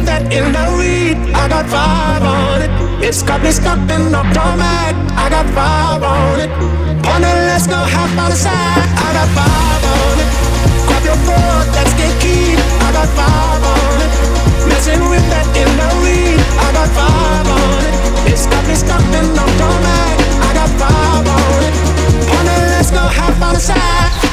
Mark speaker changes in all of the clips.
Speaker 1: with that in the weed. I got five on it. It's got me stuck in the doormat. I got five on it. On the let's go half on the side. I got five on it. Grab your foot, let's get key. I got five on it. Messing with that in the weed. I got five on it. It's got me stuck in the doormat. I got five on it. On the let's go half on the side.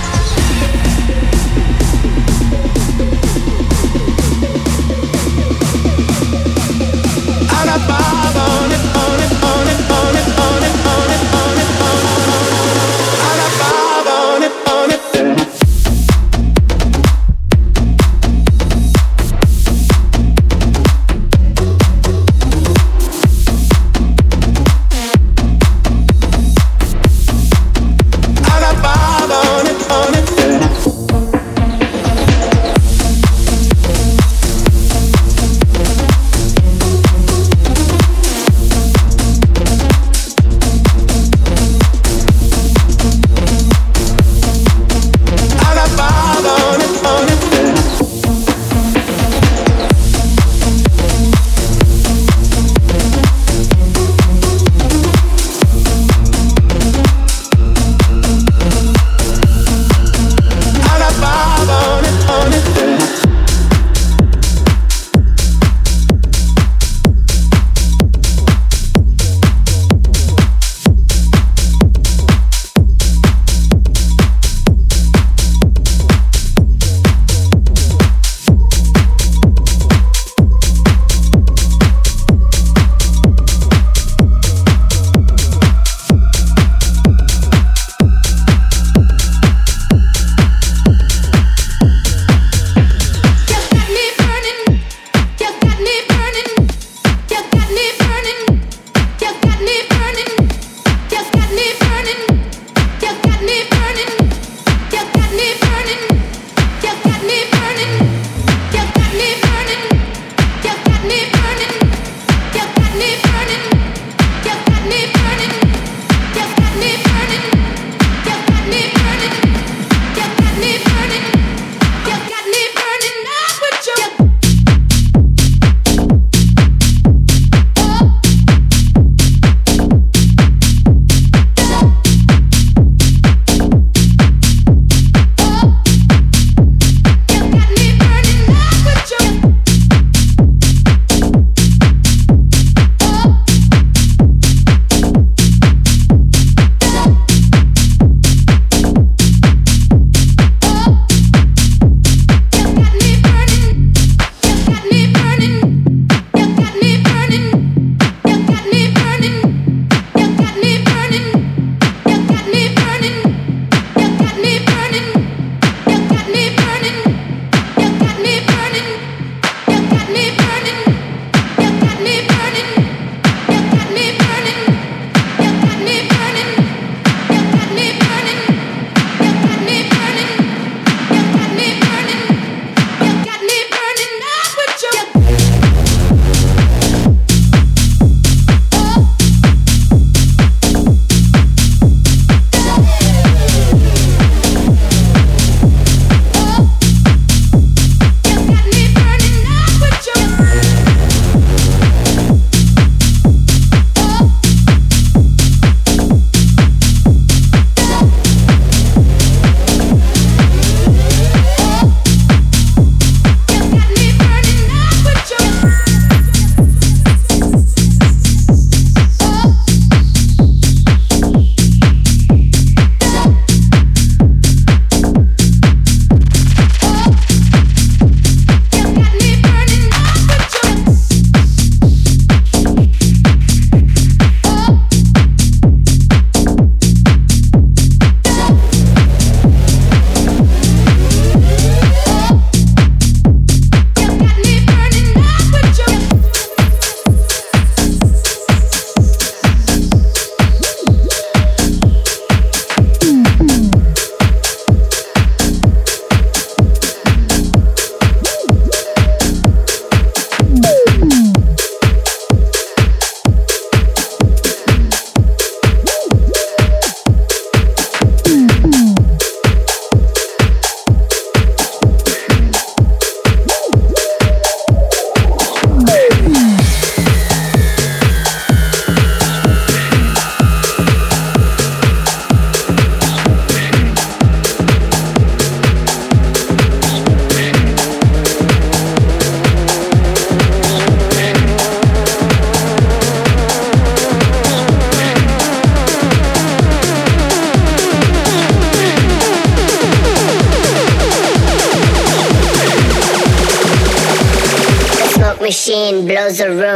Speaker 2: Machine a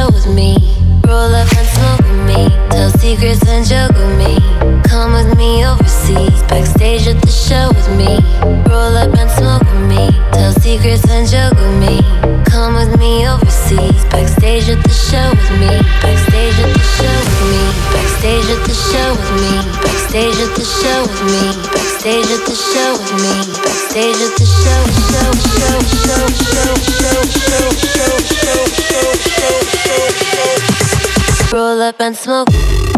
Speaker 3: show with me. Roll up and smoke with me. Tell secrets and joke with me. Come with me overseas. Backstage at the show with me. Roll up and smoke with me. Tell secrets and joke with me. Come with me overseas. Backstage at the show with me. Backstage at the show. Backstage at the show with me. Backstage at the show with me. Backstage at the show with me. Backstage at the show, show, show, show, show, show, show, show, show, show, show, show. Roll up and smoke.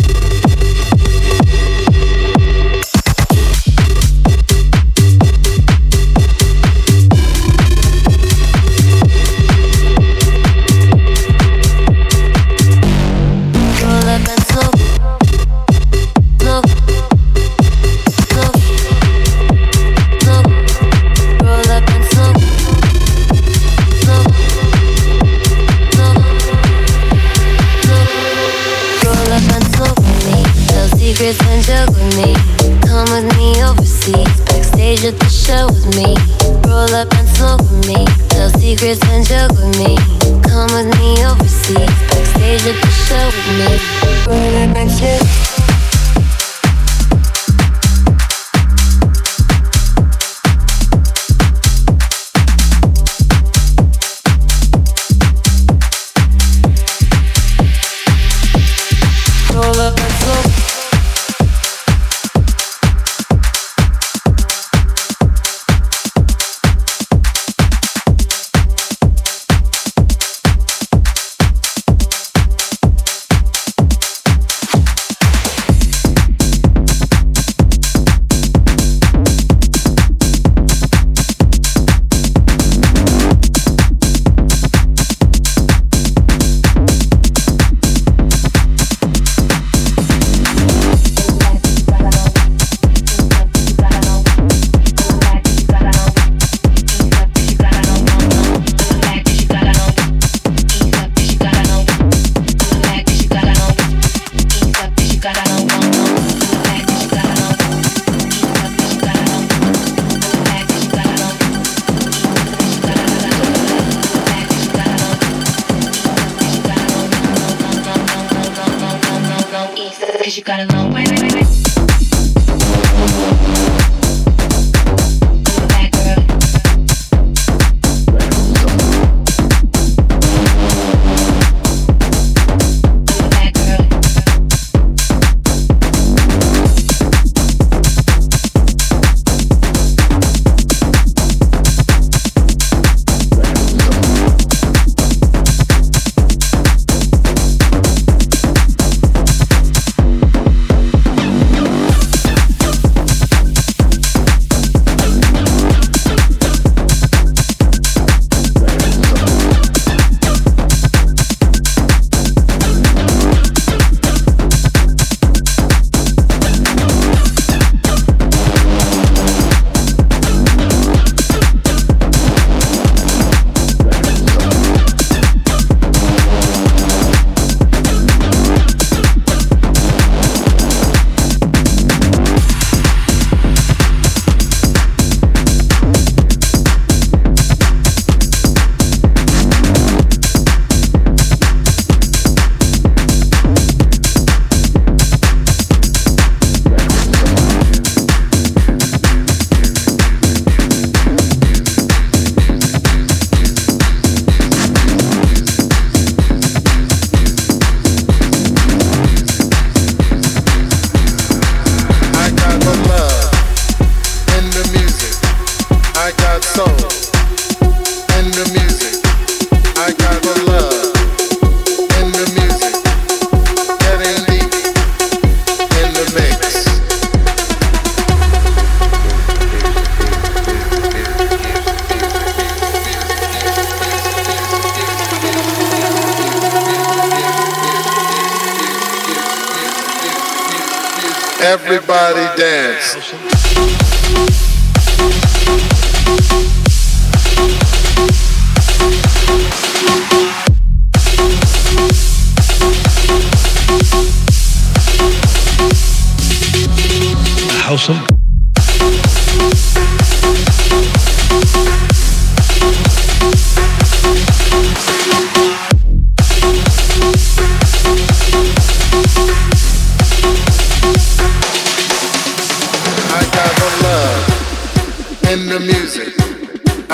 Speaker 4: Cause you got a long way, way, way, way.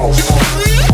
Speaker 5: house.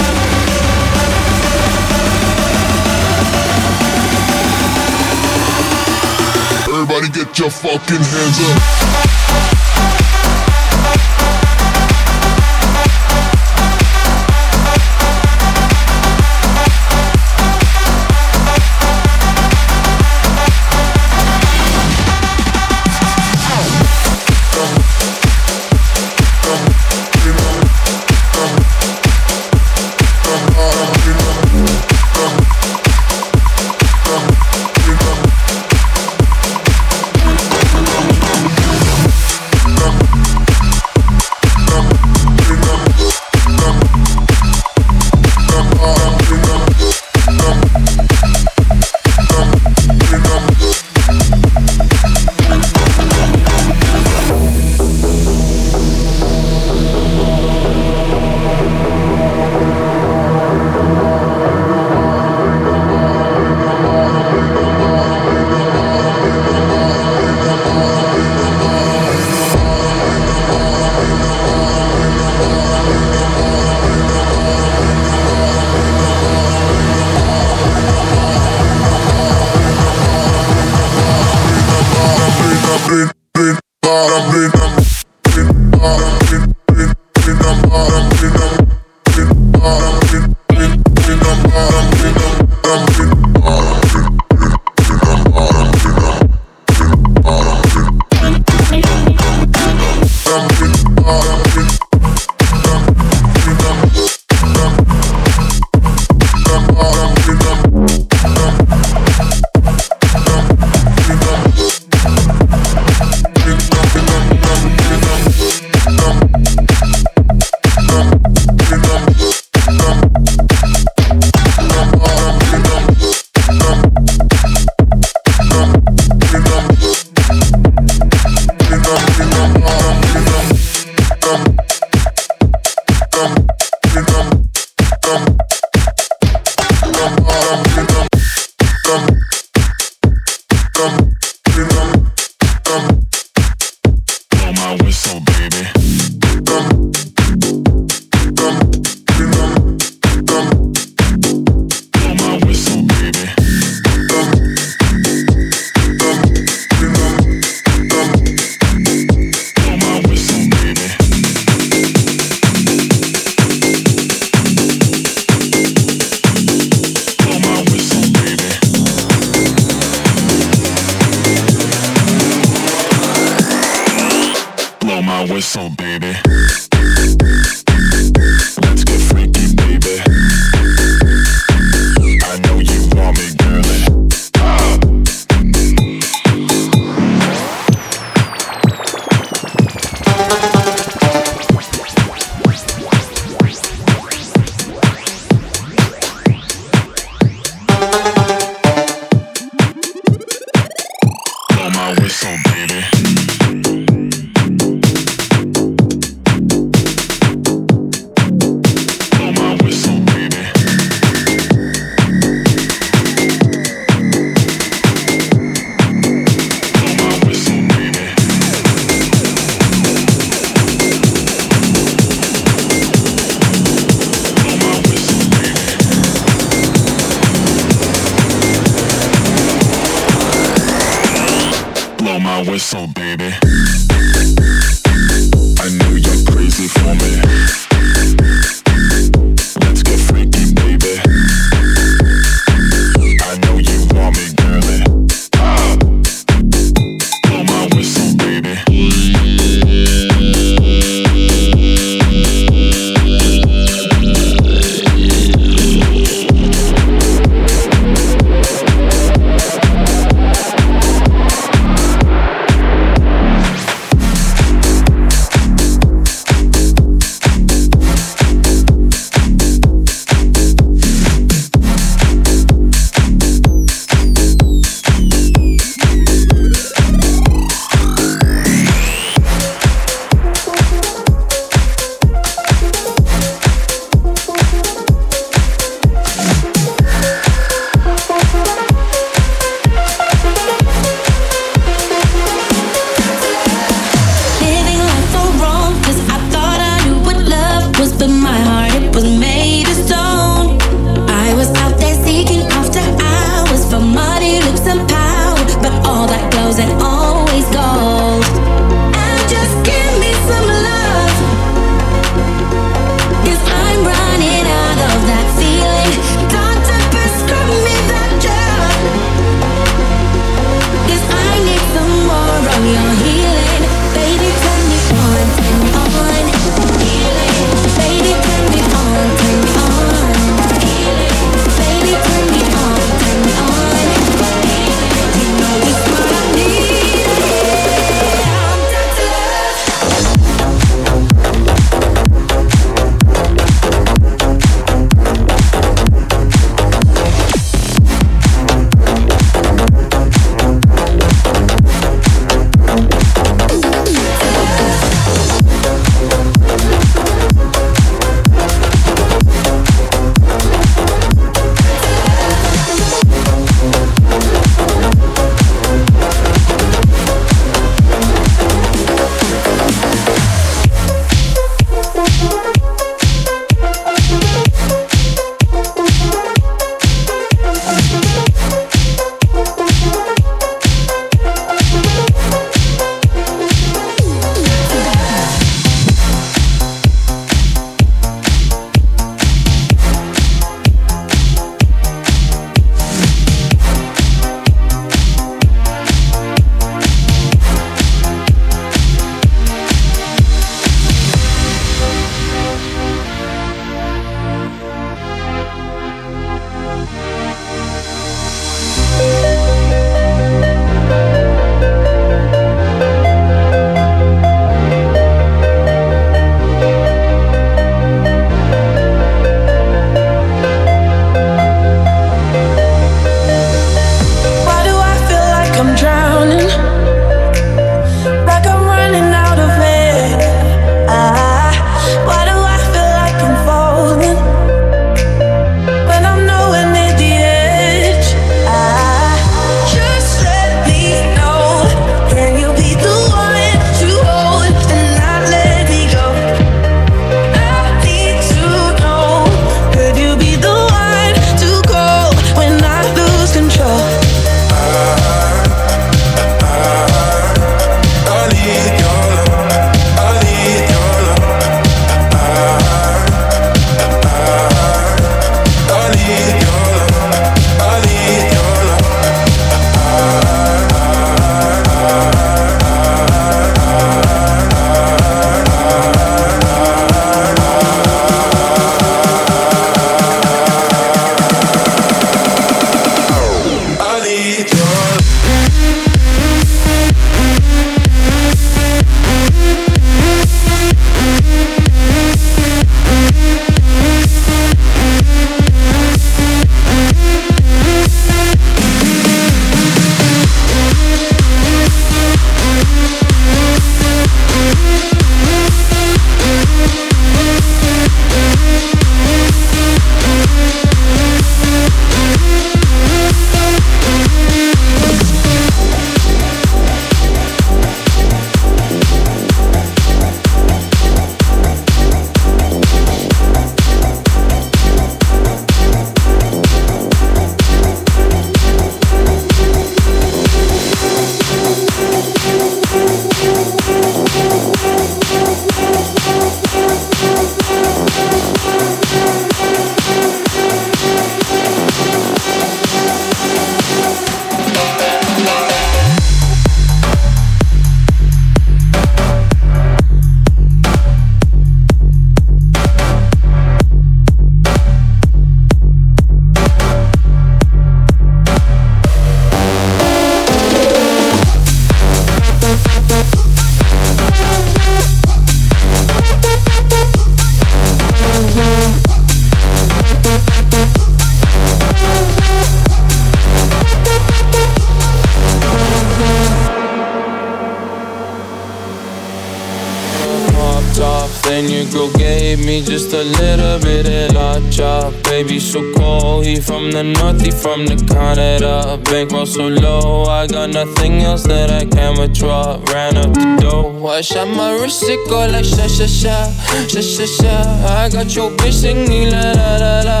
Speaker 5: Just a little bit of la chop. Baby, so cold. He from the north, he from the Canada. Bankroll so low, I got nothing else that I can withdraw. Ran up the dough. I shot my wrist, it go like sha sha sha, sha sha sha. I got your bitch singing la la la la,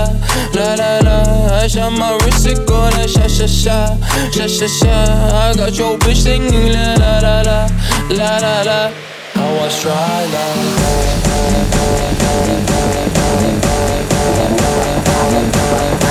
Speaker 5: la la la. I shot my wrist, it go like sha sha sha, sha sha sha. I got your bitch singing la la la la, la la la. I try
Speaker 6: like that.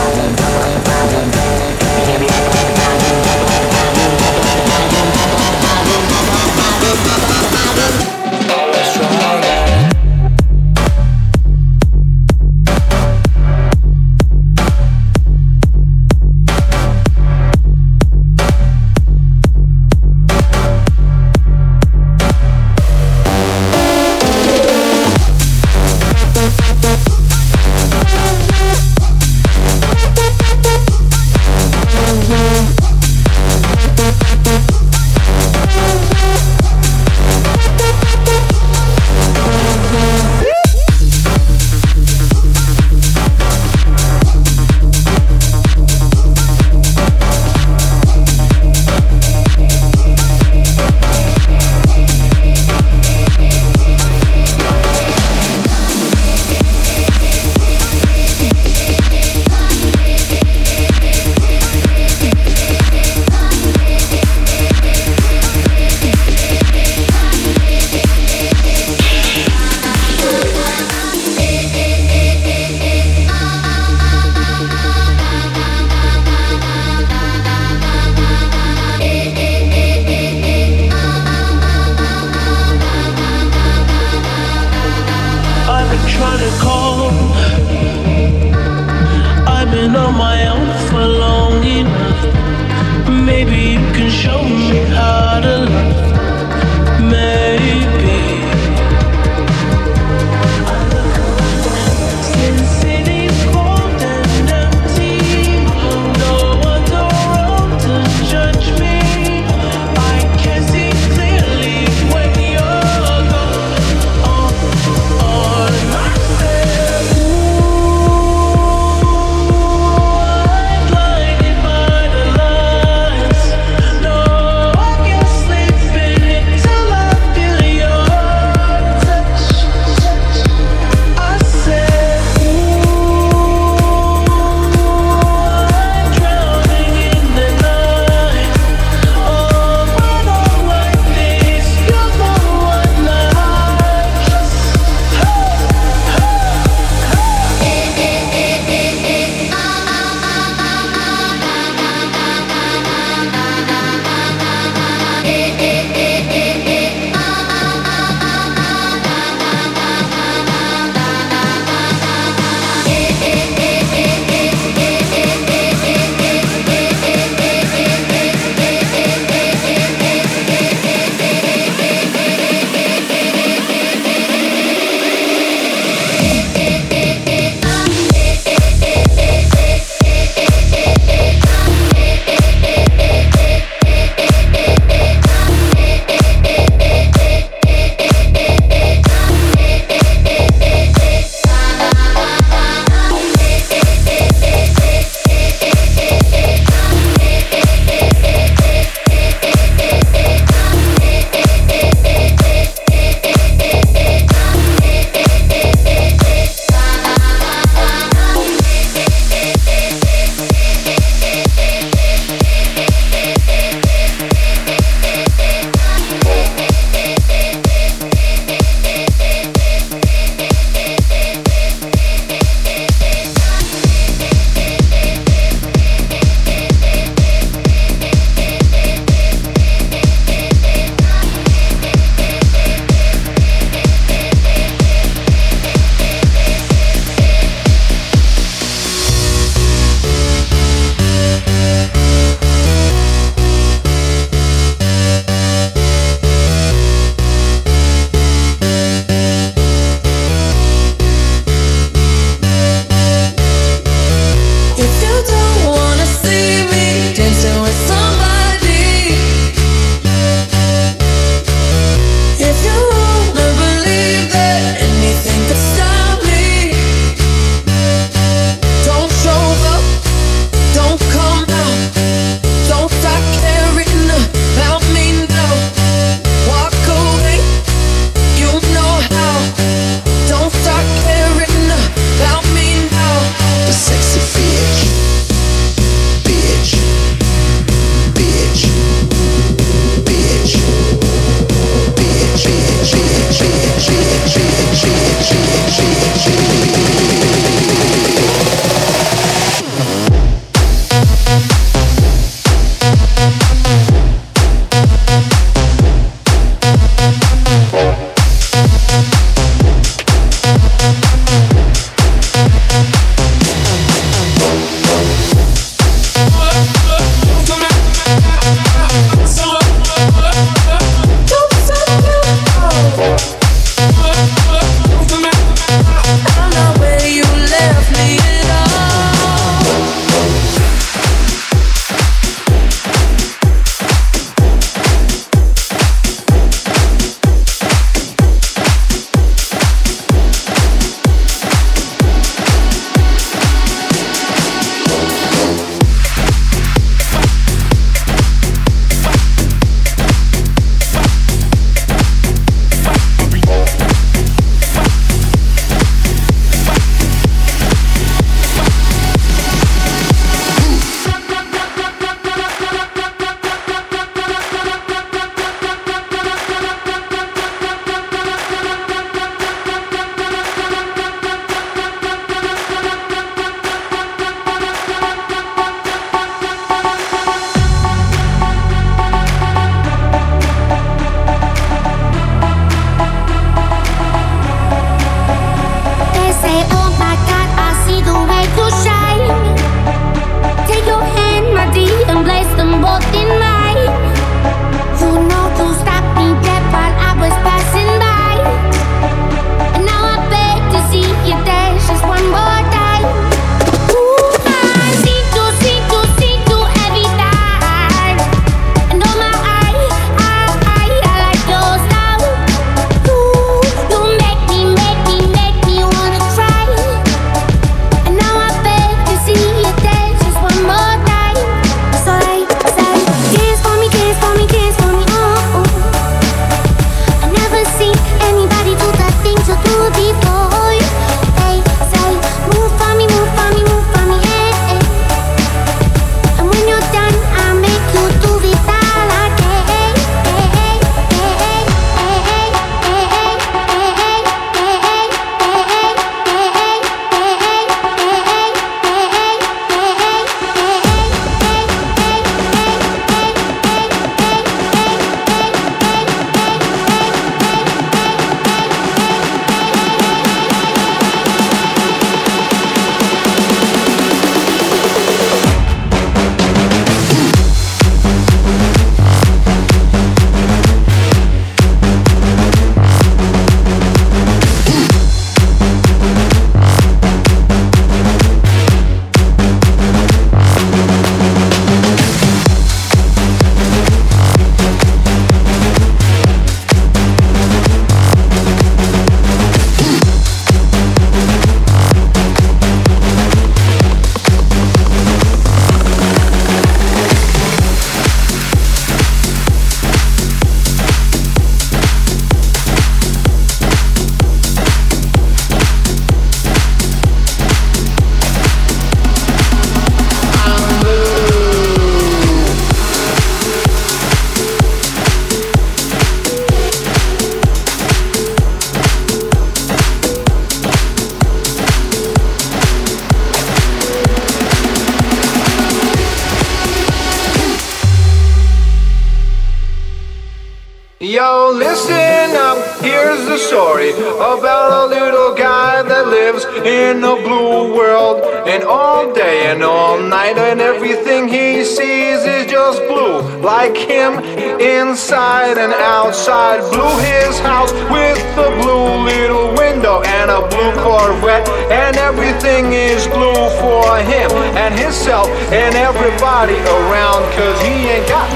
Speaker 6: window and a blue Corvette, and everything is blue for him and himself and everybody around, cause he ain't got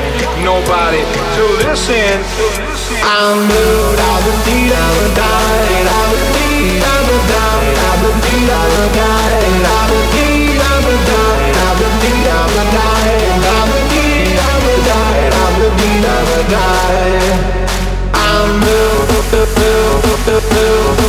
Speaker 6: nobody to listen. I'm blue, I would need, I would die, I would need, I would die, I would need, I would die, I would need, I would die, I would need, I would die, I would need, I would die, I would need, I would die. I'm blue, blue, blue, blue, blue.